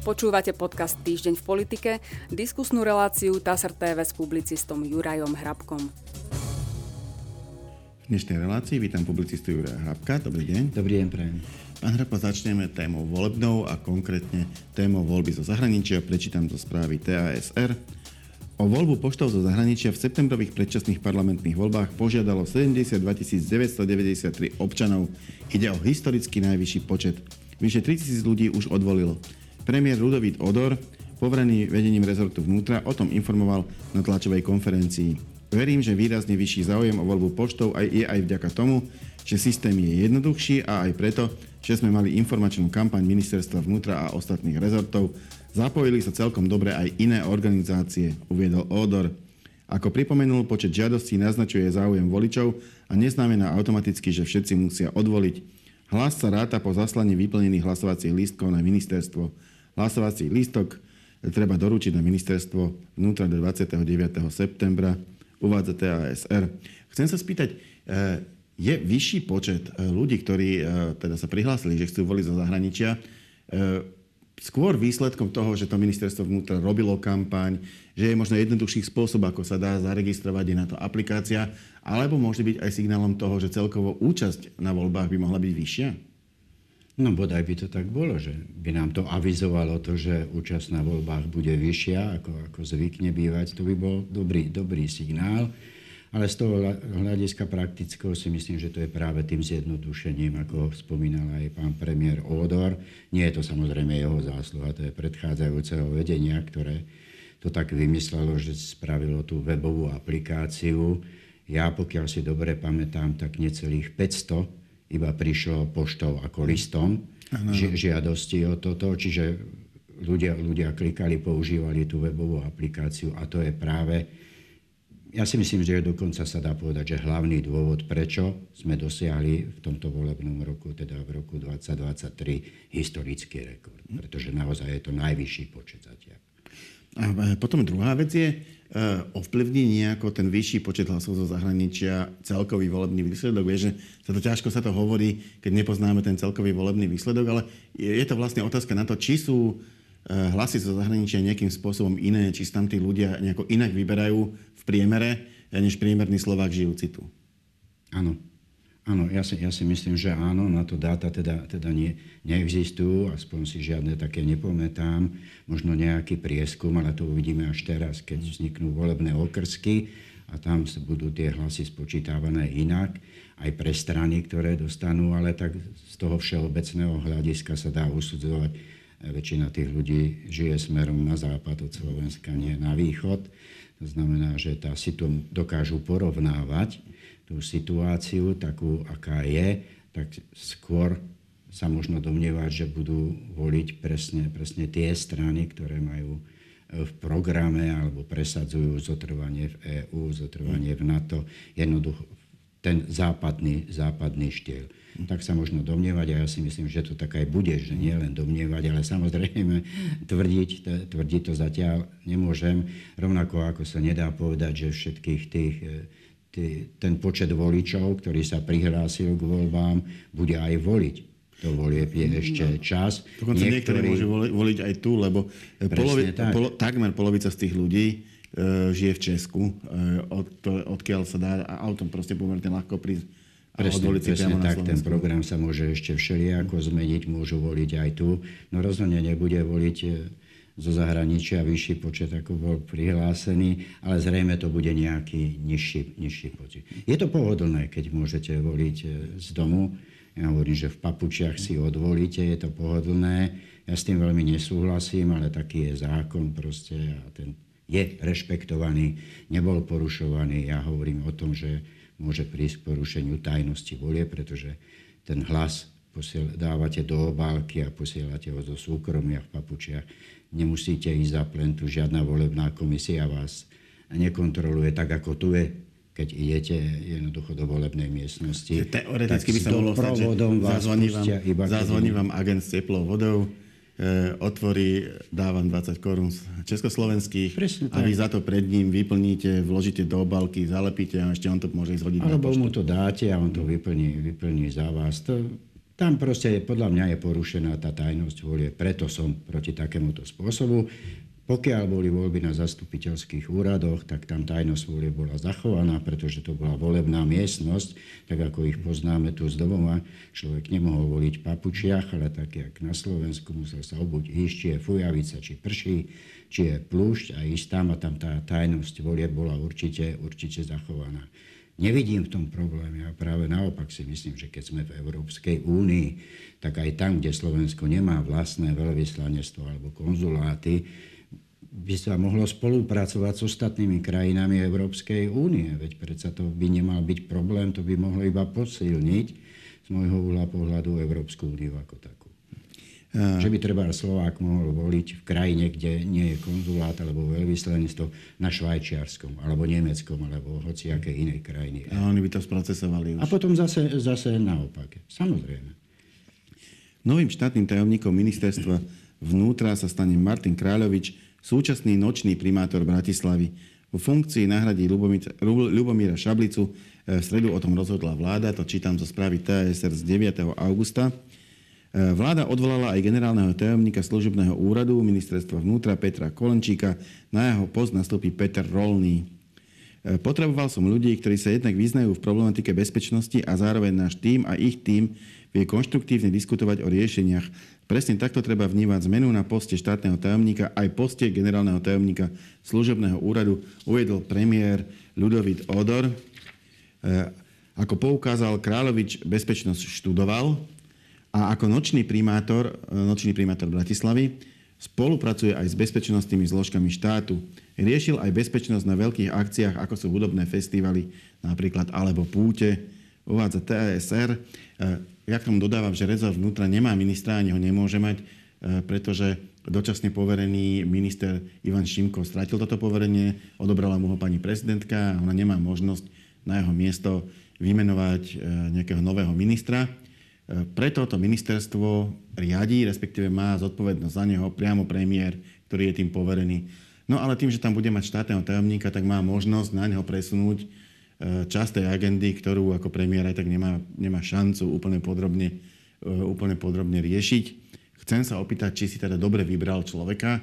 Počúvate podcast Týždeň v politike, diskusnú reláciu TASR TV s publicistom Jurajom Hrabkom. V dnešnej relácii vítam publicistu Juraja Hrabka. Dobrý deň. Dobrý deň, prajem. Pán Hrabko, začneme témou volebnou a konkrétne témou voľby zo zahraničia. Prečítam zo správy TASR. O voľbu poštov zo zahraničia v septembrových predčasných parlamentných voľbách požiadalo 72 993 občanov. Ide o historicky najvyšší počet. Vyše 3000 ľudí už odvolilo. Premiér Ludovít Odor, poverený vedením rezortu vnútra, o tom informoval na tlačovej konferencii. Verím, že výrazne vyšší záujem o voľbu poštov aj je aj vďaka tomu, že systém je jednoduchší a aj preto, že sme mali informačnú kampaň ministerstva vnútra a ostatných rezortov. Zapojili sa celkom dobre aj iné organizácie, uviedol Odor. Ako pripomenul, počet žiadostí naznačuje záujem voličov a neznamená automaticky, že všetci musia odvoliť. Hlas sa ráta po zaslaní vyplnených hlasovacích lístkov na ministerstvo. Hlasovací lístok treba doručiť na ministerstvo vnútra do 29. septembra, uvádza TASR. Chcem sa spýtať, e, je vyšší počet e, ľudí, ktorí e, teda sa prihlásili, že chcú voliť zo zahraničia, skôr výsledkom toho, že to ministerstvo vnútra robilo kampaň, že je možno jednoduchší spôsob, ako sa dá zaregistrovať, je na to aplikácia, alebo môže byť aj signálom toho, že celkovo účasť na voľbách by mohla byť vyššia? No bodaj by to tak bolo, že by nám to avizovalo to, že účasť na voľbách bude vyššia, ako, ako zvykne bývať. To by bol dobrý, dobrý signál. Ale z toho hľadiska praktického si myslím, že to je práve tým zjednodušením, ako spomínal aj pán premiér Ódor. Nie je to samozrejme jeho zásluha, to je predchádzajúceho vedenia, ktoré to tak vymyslelo, že spravilo tú webovú aplikáciu. Ja, pokiaľ si dobre pamätám, tak necelých 500 iba prišlo poštou ako listom ži- žiadosti o toto, čiže ľudia, ľudia klikali, používali tú webovú aplikáciu a to je práve ja si myslím, že dokonca sa dá povedať, že hlavný dôvod, prečo sme dosiahli v tomto volebnom roku, teda v roku 2023, historický rekord. Pretože naozaj je to najvyšší počet zatiaľ. A potom druhá vec je, e, ovplyvní nejako ten vyšší počet hlasov zo zahraničia celkový volebný výsledok. Vieš, že sa to ťažko sa to hovorí, keď nepoznáme ten celkový volebný výsledok, ale je to vlastne otázka na to, či sú e, hlasy zo zahraničia nejakým spôsobom iné, či tam tí ľudia nejako inak vyberajú v priemere, než priemerný Slovák žijúci tu. Áno. Áno, ja si, ja si myslím, že áno, na to dáta teda, teda nie, neexistujú, aspoň si žiadne také nepamätám, možno nejaký prieskum, ale to uvidíme až teraz, keď vzniknú volebné okrsky a tam budú tie hlasy spočítavané inak, aj pre strany, ktoré dostanú, ale tak z toho všeobecného hľadiska sa dá usudzovať, väčšina tých ľudí žije smerom na západ od Slovenska, nie na východ. To znamená, že tá situ dokážu porovnávať tú situáciu takú, aká je, tak skôr sa možno domnievať, že budú voliť presne, presne tie strany, ktoré majú v programe alebo presadzujú zotrvanie v EÚ, zotrvanie v NATO, jednoducho ten západný, západný štýl. Tak sa možno domnievať a ja si myslím, že to tak aj bude, že nie len domnievať, ale samozrejme tvrdiť, tvrdiť to zatiaľ nemôžem, rovnako ako sa nedá povedať, že všetkých tých e, ten počet voličov, ktorý sa prihlásil k voľbám, bude aj voliť to volieb je ešte no. čas. Dokonca niektorí, niektorí môžu voliť aj tu, lebo polovi, tak. polo, takmer polovica z tých ľudí e, žije v Česku, e, od, odkiaľ sa dá autom proste pomerne ľahko prísť Presne, presne tak, ten program sa môže ešte všelijako zmeniť, môžu voliť aj tu. No rozhodne nebude voliť e, zo zahraničia vyšší počet, ako bol prihlásený, ale zrejme to bude nejaký nižší, nižší počet. Je to pohodlné, keď môžete voliť e, z domu. Ja hovorím, že v papučiach si odvolíte, je to pohodlné. Ja s tým veľmi nesúhlasím, ale taký je zákon proste a ten je rešpektovaný, nebol porušovaný. Ja hovorím o tom, že môže prísť k porušeniu tajnosti volie, pretože ten hlas posiel, dávate do obálky a posielate ho zo súkromia v papučiach. Nemusíte ísť za plentu, žiadna volebná komisia vás nekontroluje tak, ako tu je, keď idete jednoducho do volebnej miestnosti. Teoreticky by sa mohlo stať, že zazvoní vám, zazvoní vám agent s teplou vodou, E, otvorí, dávam 20 korún československých Presne a vy za to pred ním vyplníte, vložíte do obalky, zalepíte a ešte on to môže zhodiť Alebo mu to dáte a on to vyplní, vyplní za vás. To, Tam proste podľa mňa je porušená tá tajnosť volie, preto som proti takémuto spôsobu. Pokiaľ boli voľby na zastupiteľských úradoch, tak tam tajnosť volie bola zachovaná, pretože to bola volebná miestnosť, tak ako ich poznáme tu z domova. Človek nemohol voliť papučiach, ale tak, jak na Slovensku, musel sa obuť ísť, či je fujavica, či prší, či je plúšť a ísť tam a tam tá tajnosť volie bola určite, určite zachovaná. Nevidím v tom problém. Ja práve naopak si myslím, že keď sme v Európskej únii, tak aj tam, kde Slovensko nemá vlastné veľvyslanectvo alebo konzuláty, by sa mohlo spolupracovať s ostatnými krajinami Európskej únie. Veď predsa to by nemal byť problém, to by mohlo iba posilniť z môjho uhla pohľadu Európsku úniu ako takú. Že by treba Slovák mohol voliť v krajine, kde nie je konzulát alebo veľvyslanectvo na Švajčiarskom, alebo Nemeckom, alebo hociakej inej krajiny. A oni by to sprocesovali už. A potom zase, zase naopak. Samozrejme. Novým štátnym tajomníkom ministerstva vnútra sa stane Martin Kráľovič, súčasný nočný primátor Bratislavy. Vo funkcii nahradí Ľubomíra Šablicu. E, v stredu o tom rozhodla vláda, to čítam zo správy TSR z 9. augusta. E, vláda odvolala aj generálneho tajomníka služobného úradu ministerstva vnútra Petra Kolenčíka. Na jeho post nastúpi Peter Rolný. E, potreboval som ľudí, ktorí sa jednak vyznajú v problematike bezpečnosti a zároveň náš tým a ich tým vie konštruktívne diskutovať o riešeniach. Presne takto treba vnímať zmenu na poste štátneho tajomníka aj poste generálneho tajomníka služobného úradu, uvedol premiér Ľudovit Odor. E, ako poukázal, Kráľovič bezpečnosť študoval a ako nočný primátor, e, nočný primátor Bratislavy spolupracuje aj s bezpečnostnými zložkami štátu. Riešil aj bezpečnosť na veľkých akciách, ako sú hudobné festivaly, napríklad alebo púte, uvádza TASR. Ja k tomu dodávam, že rezort vnútra nemá ministra, ani ho nemôže mať, e, pretože dočasne poverený minister Ivan Šimko stratil toto poverenie, odobrala mu ho pani prezidentka a ona nemá možnosť na jeho miesto vymenovať e, nejakého nového ministra. E, preto to ministerstvo riadí, respektíve má zodpovednosť za neho priamo premiér, ktorý je tým poverený. No ale tým, že tam bude mať štátneho tajomníka, tak má možnosť na neho presunúť časť tej agendy, ktorú ako premiér aj tak nemá, nemá šancu úplne podrobne, e, úplne podrobne riešiť. Chcem sa opýtať, či si teda dobre vybral človeka,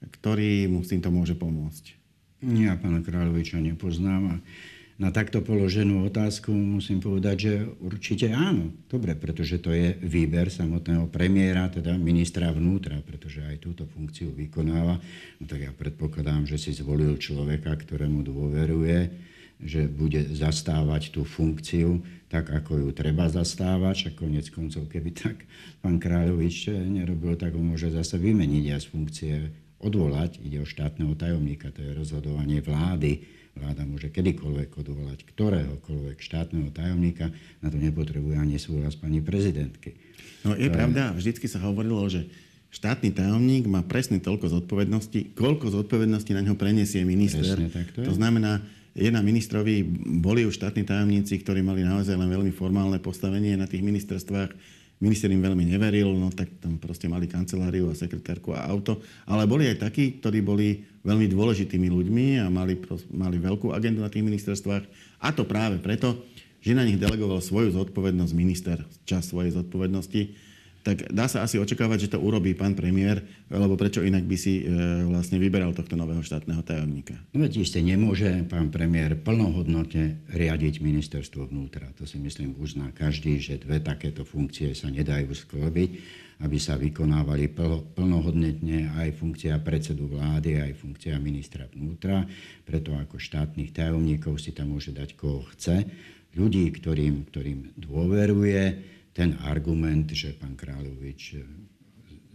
ktorý mu s týmto môže pomôcť. Ja pána Kráľoviča nepoznám a na takto položenú otázku musím povedať, že určite áno. Dobre, pretože to je výber samotného premiéra, teda ministra vnútra, pretože aj túto funkciu vykonáva. No tak ja predpokladám, že si zvolil človeka, ktorému dôveruje že bude zastávať tú funkciu tak, ako ju treba zastávať. A konec koncov, keby tak pán Kráľovič nerobil, tak ho môže zase vymeniť a z funkcie odvolať. Ide o štátneho tajomníka, to je rozhodovanie vlády. Vláda môže kedykoľvek odvolať ktoréhokoľvek štátneho tajomníka, na to nepotrebuje ani súhlas pani prezidentky. No je to pravda, vždycky sa hovorilo, že štátny tajomník má presne toľko zodpovedností, koľko zodpovedností na ňo preniesie minister. Presne, tak to, je. to znamená, jedna ministrovi boli už štátni tajomníci, ktorí mali naozaj len veľmi formálne postavenie na tých ministerstvách. Minister im veľmi neveril, no tak tam proste mali kanceláriu a sekretárku a auto. Ale boli aj takí, ktorí boli veľmi dôležitými ľuďmi a mali, mali veľkú agendu na tých ministerstvách. A to práve preto, že na nich delegoval svoju zodpovednosť minister, čas svojej zodpovednosti tak dá sa asi očakávať, že to urobí pán premiér, lebo prečo inak by si e, vlastne vyberal tohto nového štátneho tajomníka? No veď isté nemôže pán premiér plnohodnotne riadiť ministerstvo vnútra. To si myslím uzná každý, že dve takéto funkcie sa nedajú sklobiť, aby sa vykonávali plnohodnotne aj funkcia predsedu vlády, aj funkcia ministra vnútra. Preto ako štátnych tajomníkov si tam môže dať koho chce. Ľudí, ktorým, ktorým dôveruje, ten argument, že pán Kráľovič e,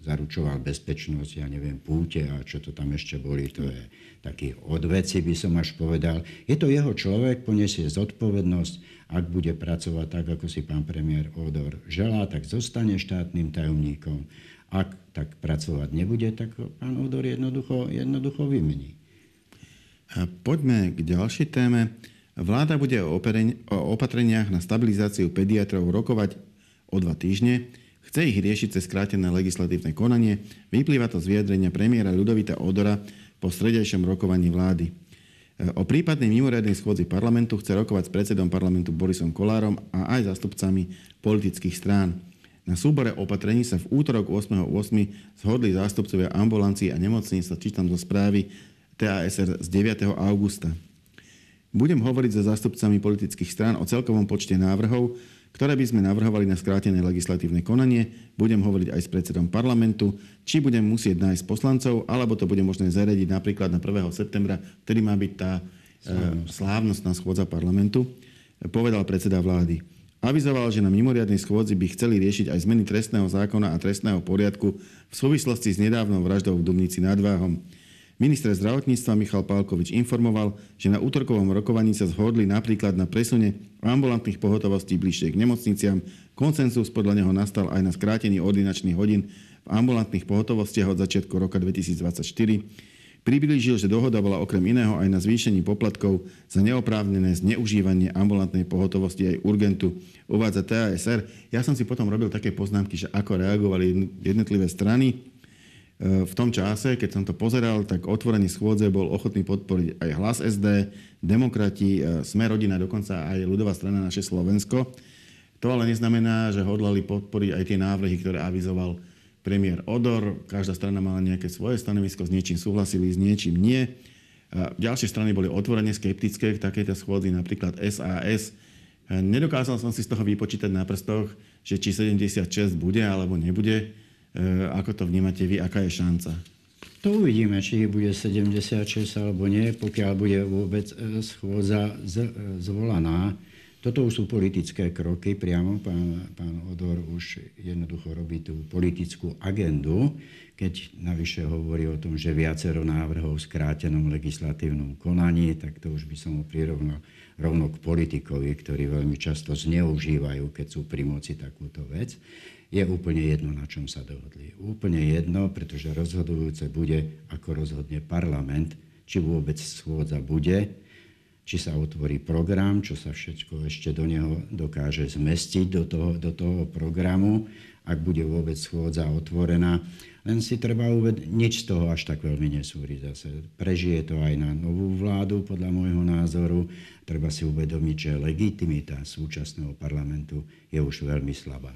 zaručoval bezpečnosť, ja neviem, púte a čo to tam ešte boli, to je taký odveci, by som až povedal. Je to jeho človek, poniesie zodpovednosť, ak bude pracovať tak, ako si pán premiér Odor želá, tak zostane štátnym tajomníkom. Ak tak pracovať nebude, tak pán Odor jednoducho, jednoducho vymení. Poďme k ďalšej téme. Vláda bude o opatreniach na stabilizáciu pediatrov rokovať o dva týždne. Chce ich riešiť cez skrátené legislatívne konanie. Vyplýva to z vyjadrenia premiéra Ľudovita Odora po stredejšom rokovaní vlády. E, o prípadnej mimoriadnej schôdzi parlamentu chce rokovať s predsedom parlamentu Borisom Kolárom a aj zástupcami politických strán. Na súbore opatrení sa v útorok 8.8. zhodli zástupcovia ambulancií a nemocníc, sa čítam zo správy TASR z 9. augusta. Budem hovoriť so zástupcami politických strán o celkovom počte návrhov, ktoré by sme navrhovali na skrátené legislatívne konanie. Budem hovoriť aj s predsedom parlamentu, či budem musieť nájsť poslancov, alebo to bude možné zariadiť napríklad na 1. septembra, ktorý má byť tá Slávnosť. slávnostná schôdza parlamentu, povedal predseda vlády. Avizoval, že na mimoriadnej schôdzi by chceli riešiť aj zmeny trestného zákona a trestného poriadku v súvislosti s nedávnou vraždou v Dubnici nad Váhom. Minister zdravotníctva Michal Pálkovič informoval, že na útorkovom rokovaní sa zhodli napríklad na presune ambulantných pohotovostí bližšie k nemocniciam. Konsenzus podľa neho nastal aj na skrátení ordinačných hodín v ambulantných pohotovostiach od začiatku roka 2024 Priblížil, že dohoda bola okrem iného aj na zvýšení poplatkov za neoprávnené zneužívanie ambulantnej pohotovosti aj urgentu, uvádza TASR. Ja som si potom robil také poznámky, že ako reagovali jednotlivé strany. E, v tom čase, keď som to pozeral, tak otvorenie schôdze bol ochotný podporiť aj hlas SD, demokrati, e, sme rodina, dokonca aj ľudová strana naše Slovensko. To ale neznamená, že hodlali podporiť aj tie návrhy, ktoré avizoval premiér Odor, každá strana mala nejaké svoje stanovisko, s niečím súhlasili, s niečím nie. A ďalšie strany boli otvorene skeptické k takejto schôdzi, napríklad SAS. Nedokázal som si z toho vypočítať na prstoch, že či 76 bude alebo nebude. E, ako to vnímate vy, aká je šanca? To uvidíme, či bude 76 alebo nie, pokiaľ bude vôbec e, schôdza e, zvolaná. Toto už sú politické kroky priamo. Pán, pán Odor už jednoducho robí tú politickú agendu, keď navyše hovorí o tom, že viacero návrhov v skrátenom legislatívnom konaní, tak to už by som ho prirovnal rovno k politikovi, ktorí veľmi často zneužívajú, keď sú pri moci takúto vec. Je úplne jedno, na čom sa dohodli. Úplne jedno, pretože rozhodujúce bude, ako rozhodne parlament, či vôbec schôdza bude, či sa otvorí program, čo sa všetko ešte do neho dokáže zmestiť do toho, do toho programu, ak bude vôbec schôdza otvorená. Len si treba uvedť, nič z toho až tak veľmi nesúri zase. Prežije to aj na novú vládu, podľa môjho názoru. Treba si uvedomiť, že legitimita súčasného parlamentu je už veľmi slabá.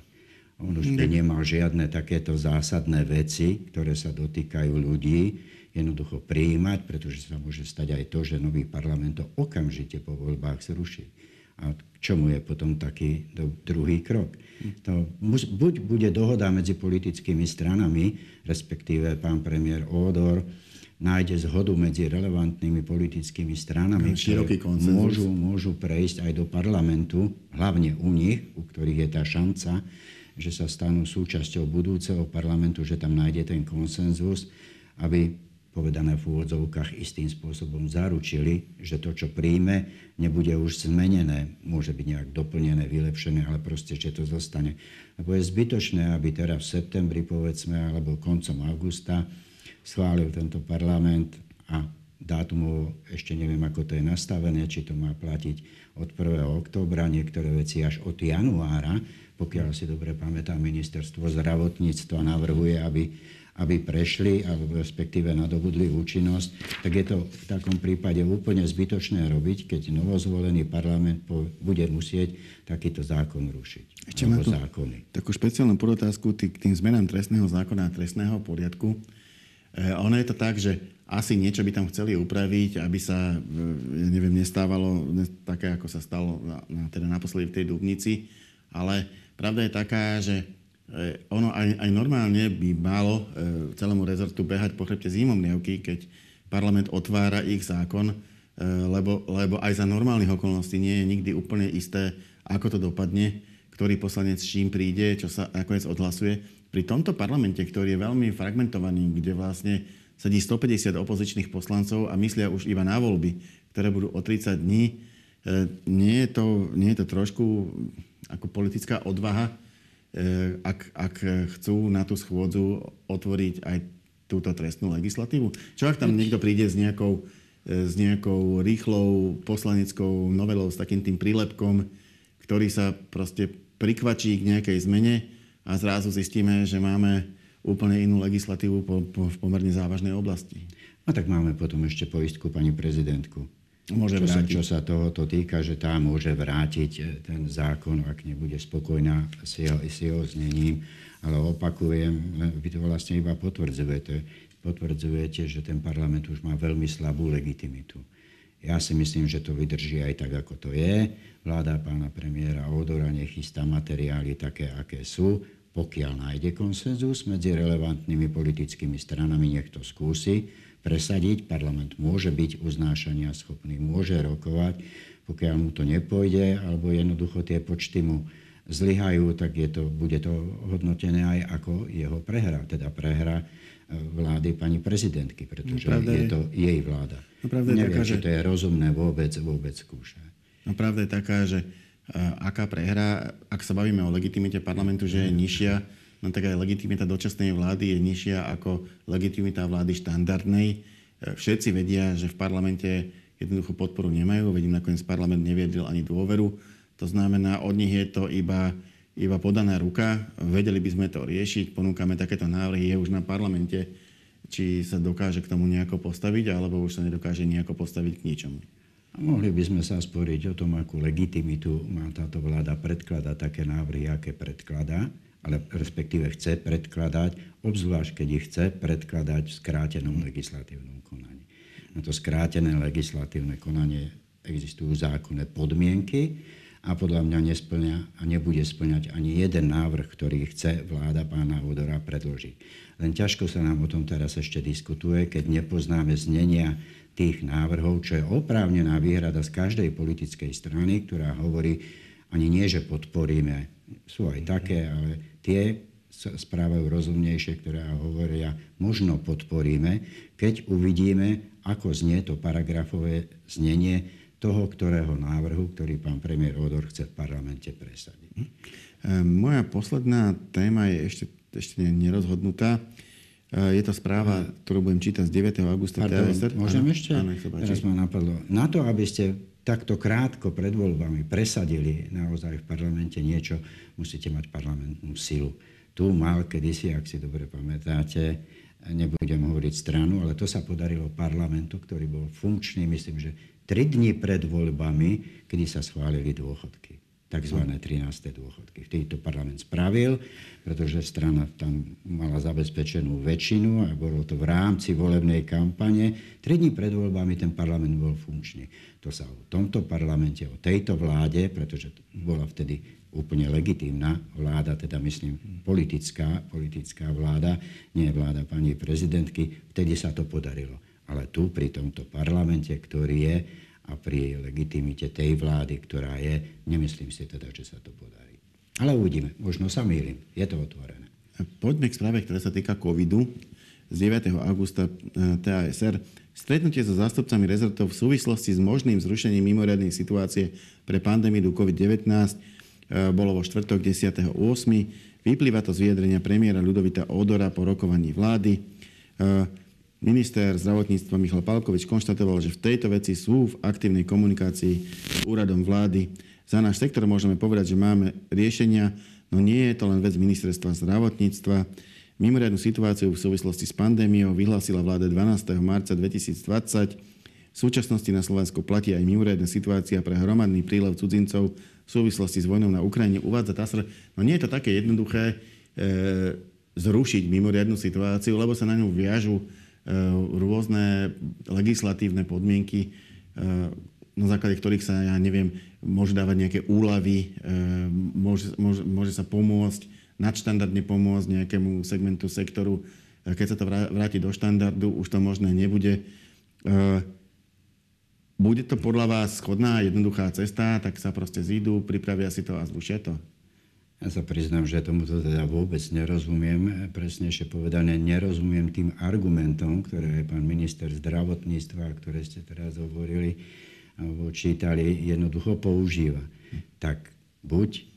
On už by nemal žiadne takéto zásadné veci, ktoré sa dotýkajú ľudí, jednoducho prijímať, pretože sa môže stať aj to, že nový parlament to okamžite po voľbách zruší. A k čomu je potom taký druhý krok? To, buď bude dohoda medzi politickými stranami, respektíve pán premiér Ódor nájde zhodu medzi relevantnými politickými stranami, ktoré môžu, môžu prejsť aj do parlamentu, hlavne u nich, u ktorých je tá šanca, že sa stanú súčasťou budúceho parlamentu, že tam nájde ten konsenzus, aby povedané v úvodzovkách, istým spôsobom zaručili, že to, čo príjme, nebude už zmenené, môže byť nejak doplnené, vylepšené, ale proste, že to zostane. Lebo je zbytočné, aby teraz v septembri, povedzme, alebo koncom augusta schválil tento parlament a dátumovo ešte neviem, ako to je nastavené, či to má platiť od 1. októbra, niektoré veci až od januára, pokiaľ si dobre pamätám, ministerstvo zdravotníctva navrhuje, aby aby prešli, alebo respektíve nadobudli účinnosť, tak je to v takom prípade úplne zbytočné robiť, keď novozvolený parlament bude musieť takýto zákon rušiť. Ešte tu zákony. takú špeciálnu podotázku k tým zmenám trestného zákona a trestného poriadku. E, ono je to tak, že asi niečo by tam chceli upraviť, aby sa, e, neviem, nestávalo také, ako sa stalo na, teda naposledy v tej Dubnici, ale pravda je taká, že E, ono aj, aj normálne by malo e, celému rezortu behať po chrbte zimomriavky, keď parlament otvára ich zákon, lebo, lebo aj za normálnych okolností nie je nikdy úplne isté, ako to dopadne, ktorý poslanec s čím príde, čo sa nakoniec odhlasuje. Pri tomto parlamente, ktorý je veľmi fragmentovaný, kde vlastne sedí 150 opozičných poslancov a myslia už iba na voľby, ktoré budú o 30 dní, nie je to, nie je to trošku ako politická odvaha Eh, ak, ak chcú na tú schôdzu otvoriť aj túto trestnú legislatívu? Čo ak tam niekto príde s nejakou, eh, s nejakou rýchlou poslaneckou novelou, s takým tým prílepkom, ktorý sa proste prikvačí k nejakej zmene a zrazu zistíme, že máme úplne inú legislatívu po, po, v pomerne závažnej oblasti. A tak máme potom ešte poistku pani prezidentku. Môže čo, sa, čo sa tohoto týka, že tá môže vrátiť e, ten zákon, ak nebude spokojná s jeho, s jeho znením. Ale opakujem, vy to vlastne iba potvrdzujete, potvrdzujete, že ten parlament už má veľmi slabú legitimitu. Ja si myslím, že to vydrží aj tak, ako to je. Vláda pána premiéra Odora nechystá materiály také, aké sú. Pokiaľ nájde konsenzus medzi relevantnými politickými stranami, nech to skúsi presadiť. Parlament môže byť uznášania schopný, môže rokovať. Pokiaľ mu to nepôjde, alebo jednoducho tie počty mu zlyhajú, tak je to, bude to hodnotené aj ako jeho prehra, teda prehra e, vlády pani prezidentky, pretože no, je to jej vláda. No, pravda je Neviem, taká, že... to je rozumné vôbec, vôbec skúšať. No pravda je taká, že aká prehra, ak sa bavíme o legitimite parlamentu, že je nižšia, no tak aj legitimita dočasnej vlády je nižšia ako legitimita vlády štandardnej. E, všetci vedia, že v parlamente jednoducho podporu nemajú, vedím nakoniec parlament neviedil ani dôveru. To znamená, od nich je to iba, iba podaná ruka. Vedeli by sme to riešiť, ponúkame takéto návrhy, je už na parlamente, či sa dokáže k tomu nejako postaviť, alebo už sa nedokáže nejako postaviť k ničomu. A mohli by sme sa sporiť o tom, akú legitimitu má táto vláda predkladať také návrhy, aké predkladá ale respektíve chce predkladať, obzvlášť keď ich chce predkladať v skrátenom legislatívnom konaní. Na to skrátené legislatívne konanie existujú zákonné podmienky a podľa mňa nesplňa a nebude splňať ani jeden návrh, ktorý chce vláda pána Vodora predložiť. Len ťažko sa nám o tom teraz ešte diskutuje, keď nepoznáme znenia tých návrhov, čo je oprávnená výhrada z každej politickej strany, ktorá hovorí, ani nie, že podporíme, sú aj také, ale tie správajú rozumnejšie, ktoré hovoria, možno podporíme, keď uvidíme, ako znie to paragrafové znenie toho, ktorého návrhu, ktorý pán premiér Odor chce v parlamente presadiť. Hm? Moja posledná téma je ešte, ešte nerozhodnutá. Je to správa, ktorú budem čítať z 9. augusta. Pardon, môžem áno, ešte? Áno, Teraz ma napadlo. Na to, aby ste takto krátko pred voľbami presadili naozaj v parlamente niečo, musíte mať parlamentnú silu. Tu mal kedysi, ak si dobre pamätáte, nebudem hovoriť stranu, ale to sa podarilo parlamentu, ktorý bol funkčný, myslím, že tri dni pred voľbami, kedy sa schválili dôchodky tzv. 13. dôchodky. Vtedy to parlament spravil, pretože strana tam mala zabezpečenú väčšinu a bolo to v rámci volebnej kampane. Tri dní pred voľbami ten parlament bol funkčný. To sa o tomto parlamente, o tejto vláde, pretože bola vtedy úplne legitímna vláda, teda myslím politická, politická vláda, nie vláda pani prezidentky, vtedy sa to podarilo. Ale tu pri tomto parlamente, ktorý je, a pri legitimite tej vlády, ktorá je, nemyslím si teda, že sa to podarí. Ale uvidíme, možno sa mýlim, je to otvorené. Poďme k správe, ktorá sa týka covidu. Z 9. augusta e, TASR. Stretnutie so zástupcami rezortov v súvislosti s možným zrušením mimoriadnej situácie pre pandémiu COVID-19 e, bolo vo štvrtok 10.8. Vyplýva to z vyjadrenia premiéra Ľudovita Odora po rokovaní vlády. Minister zdravotníctva Michal Palkovič konštatoval, že v tejto veci sú v aktívnej komunikácii s úradom vlády. Za náš sektor môžeme povedať, že máme riešenia, no nie je to len vec ministerstva zdravotníctva. Mimoriadnu situáciu v súvislosti s pandémiou vyhlásila vláda 12. marca 2020. V súčasnosti na Slovensku platí aj mimoriadna situácia pre hromadný prílev cudzincov v súvislosti s vojnou na Ukrajine. Uvádza TASR, no nie je to také jednoduché e, zrušiť mimoriadnu situáciu, lebo sa na ňu viažu rôzne legislatívne podmienky, eh, na základe ktorých sa, ja neviem, môže dávať nejaké úlavy, eh, môže, môže, môže sa pomôcť, nadštandardne pomôcť nejakému segmentu sektoru. Keď sa to vráti do štandardu, už to možné nebude. Bude to podľa vás schodná, jednoduchá cesta, tak sa proste zídu, pripravia si to a zrušia to? Ja sa priznám, že tomuto teda vôbec nerozumiem. Presnejšie povedané, nerozumiem tým argumentom, ktoré pán minister zdravotníctva, ktoré ste teraz hovorili alebo čítali, jednoducho používa. Tak buď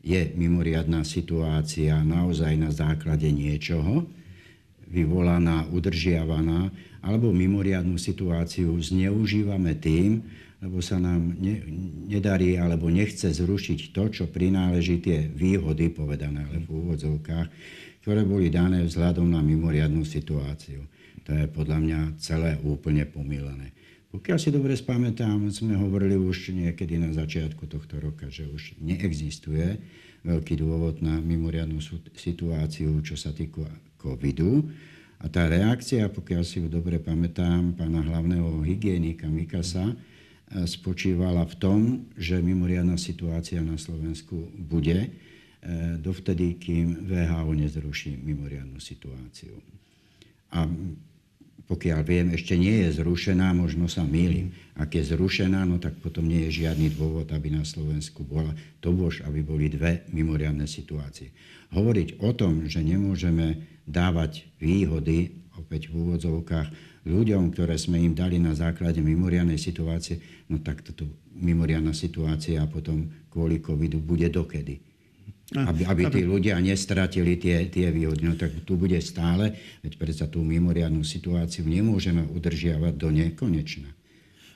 je mimoriadná situácia naozaj na základe niečoho, vyvolaná, udržiavaná, alebo mimoriadnú situáciu zneužívame tým, lebo sa nám ne, nedarí alebo nechce zrušiť to, čo prináleží tie výhody, povedané ale v úvodzovkách, ktoré boli dané vzhľadom na mimoriadnú situáciu. To je podľa mňa celé úplne pomílené. Pokiaľ si dobre spamätám, sme hovorili už niekedy na začiatku tohto roka, že už neexistuje veľký dôvod na mimoriadnú situáciu, čo sa týka covidu. A tá reakcia, pokiaľ si ju dobre pamätám, pána hlavného hygienika Mikasa, spočívala v tom, že mimoriadná situácia na Slovensku bude e, dovtedy, kým VHO nezruší mimoriadnú situáciu. A pokiaľ viem, ešte nie je zrušená, možno sa mýlim. Ak je zrušená, no tak potom nie je žiadny dôvod, aby na Slovensku bola to bož, aby boli dve mimoriadne situácie. Hovoriť o tom, že nemôžeme dávať výhody, opäť v úvodzovkách, ľuďom, ktoré sme im dali na základe mimoriadnej situácie, no tak toto mimoriadná situácia a potom kvôli covidu bude dokedy. Aby, aby tí ľudia nestratili tie, tie výhody. No tak tu bude stále, veď predsa tú mimoriadnú situáciu nemôžeme udržiavať do nekonečna.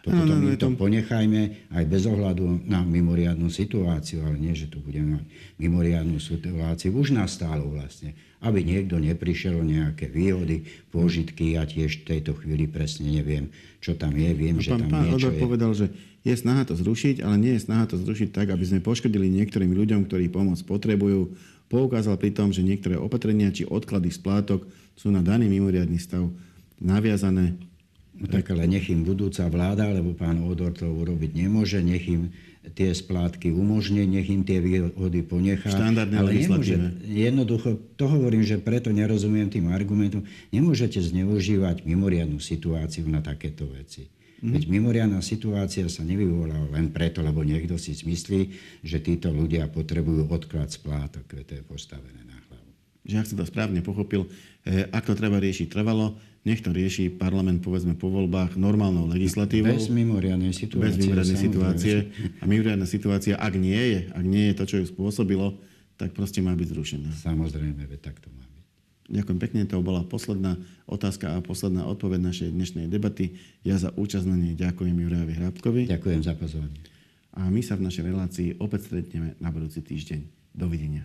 To no, no, no, to tom... ponechajme aj bez ohľadu na mimoriadnú situáciu, ale nie, že tu budeme mať mimoriadnú situáciu. Už nastalo vlastne, aby niekto neprišiel o nejaké výhody, pôžitky. Ja tiež v tejto chvíli presne neviem, čo tam je. Viem, no, že pán, tam pán niečo je. povedal, že je snaha to zrušiť, ale nie je snaha to zrušiť tak, aby sme poškodili niektorým ľuďom, ktorí pomoc potrebujú. Poukázal pri tom, že niektoré opatrenia či odklady splátok sú na daný mimoriadný stav naviazané No tak ale nech im budúca vláda, lebo pán Odor to urobiť nemôže, nech im tie splátky umožní, nech im tie výhody ponechá. Štandardné ale nemôže, jednoducho, to hovorím, že preto nerozumiem tým argumentom, nemôžete zneužívať mimoriadnú situáciu na takéto veci. Mm. Veď mimoriadná situácia sa nevyvolala len preto, lebo niekto si zmyslí, že títo ľudia potrebujú odklad splátok, to je postavené na hlavu. Že ak som to správne pochopil, eh, ak to treba riešiť trvalo, nech to rieši parlament, povedzme, po voľbách normálnou legislatívou. Bez mimoriadnej situácie. Bez mimoriadnej situácie. A mimoriadná situácia, ak nie je, ak nie je to, čo ju spôsobilo, tak proste má byť zrušená. Samozrejme, veď tak to má byť. Ďakujem pekne, to bola posledná otázka a posledná odpoveď našej dnešnej debaty. Ja za účasť na nej ďakujem Jurajovi Hrábkovi. Ďakujem za pozornie. A my sa v našej relácii opäť stretneme na budúci týždeň. Dovidenia.